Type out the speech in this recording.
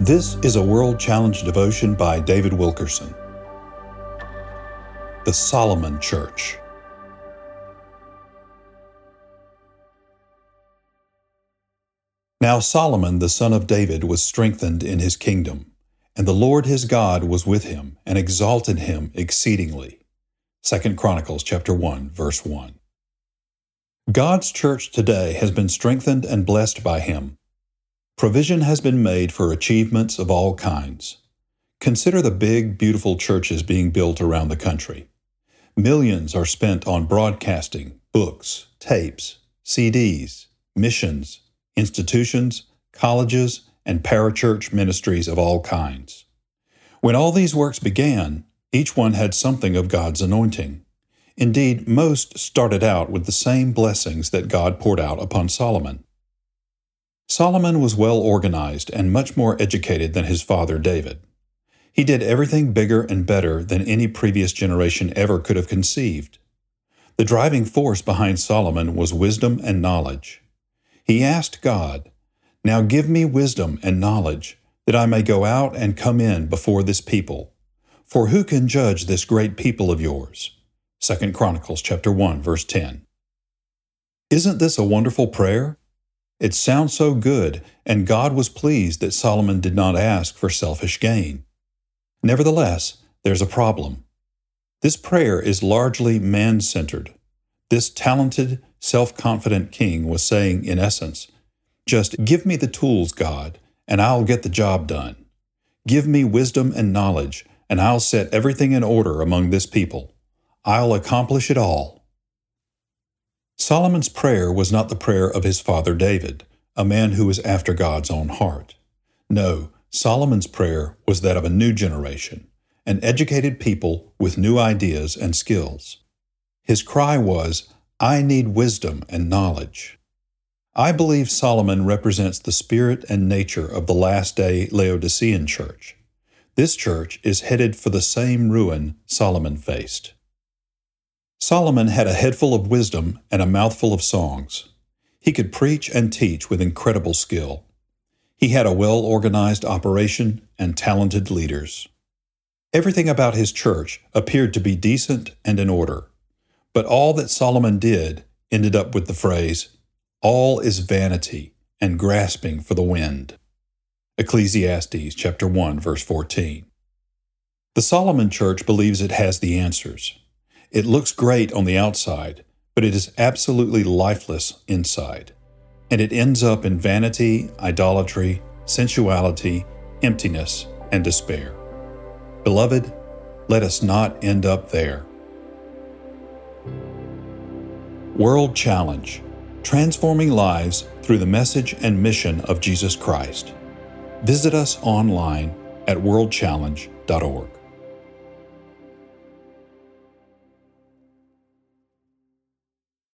This is a World Challenge devotion by David Wilkerson. The Solomon Church. Now Solomon the son of David was strengthened in his kingdom, and the Lord his God was with him and exalted him exceedingly. 2 Chronicles chapter 1 verse 1. God's church today has been strengthened and blessed by him Provision has been made for achievements of all kinds. Consider the big, beautiful churches being built around the country. Millions are spent on broadcasting, books, tapes, CDs, missions, institutions, colleges, and parachurch ministries of all kinds. When all these works began, each one had something of God's anointing. Indeed, most started out with the same blessings that God poured out upon Solomon. Solomon was well organized and much more educated than his father David. He did everything bigger and better than any previous generation ever could have conceived. The driving force behind Solomon was wisdom and knowledge. He asked God, Now give me wisdom and knowledge, that I may go out and come in before this people. For who can judge this great people of yours? 2 Chronicles chapter 1 verse 10. Isn't this a wonderful prayer? It sounds so good, and God was pleased that Solomon did not ask for selfish gain. Nevertheless, there's a problem. This prayer is largely man centered. This talented, self confident king was saying, in essence, just give me the tools, God, and I'll get the job done. Give me wisdom and knowledge, and I'll set everything in order among this people. I'll accomplish it all. Solomon's prayer was not the prayer of his father David, a man who was after God's own heart. No, Solomon's prayer was that of a new generation, an educated people with new ideas and skills. His cry was, I need wisdom and knowledge. I believe Solomon represents the spirit and nature of the last day Laodicean church. This church is headed for the same ruin Solomon faced. Solomon had a head full of wisdom and a mouthful of songs. He could preach and teach with incredible skill. He had a well organized operation and talented leaders. Everything about his church appeared to be decent and in order. But all that Solomon did ended up with the phrase, All is vanity and grasping for the wind. Ecclesiastes chapter 1 verse 14. The Solomon church believes it has the answers. It looks great on the outside, but it is absolutely lifeless inside. And it ends up in vanity, idolatry, sensuality, emptiness, and despair. Beloved, let us not end up there. World Challenge Transforming Lives through the Message and Mission of Jesus Christ. Visit us online at worldchallenge.org.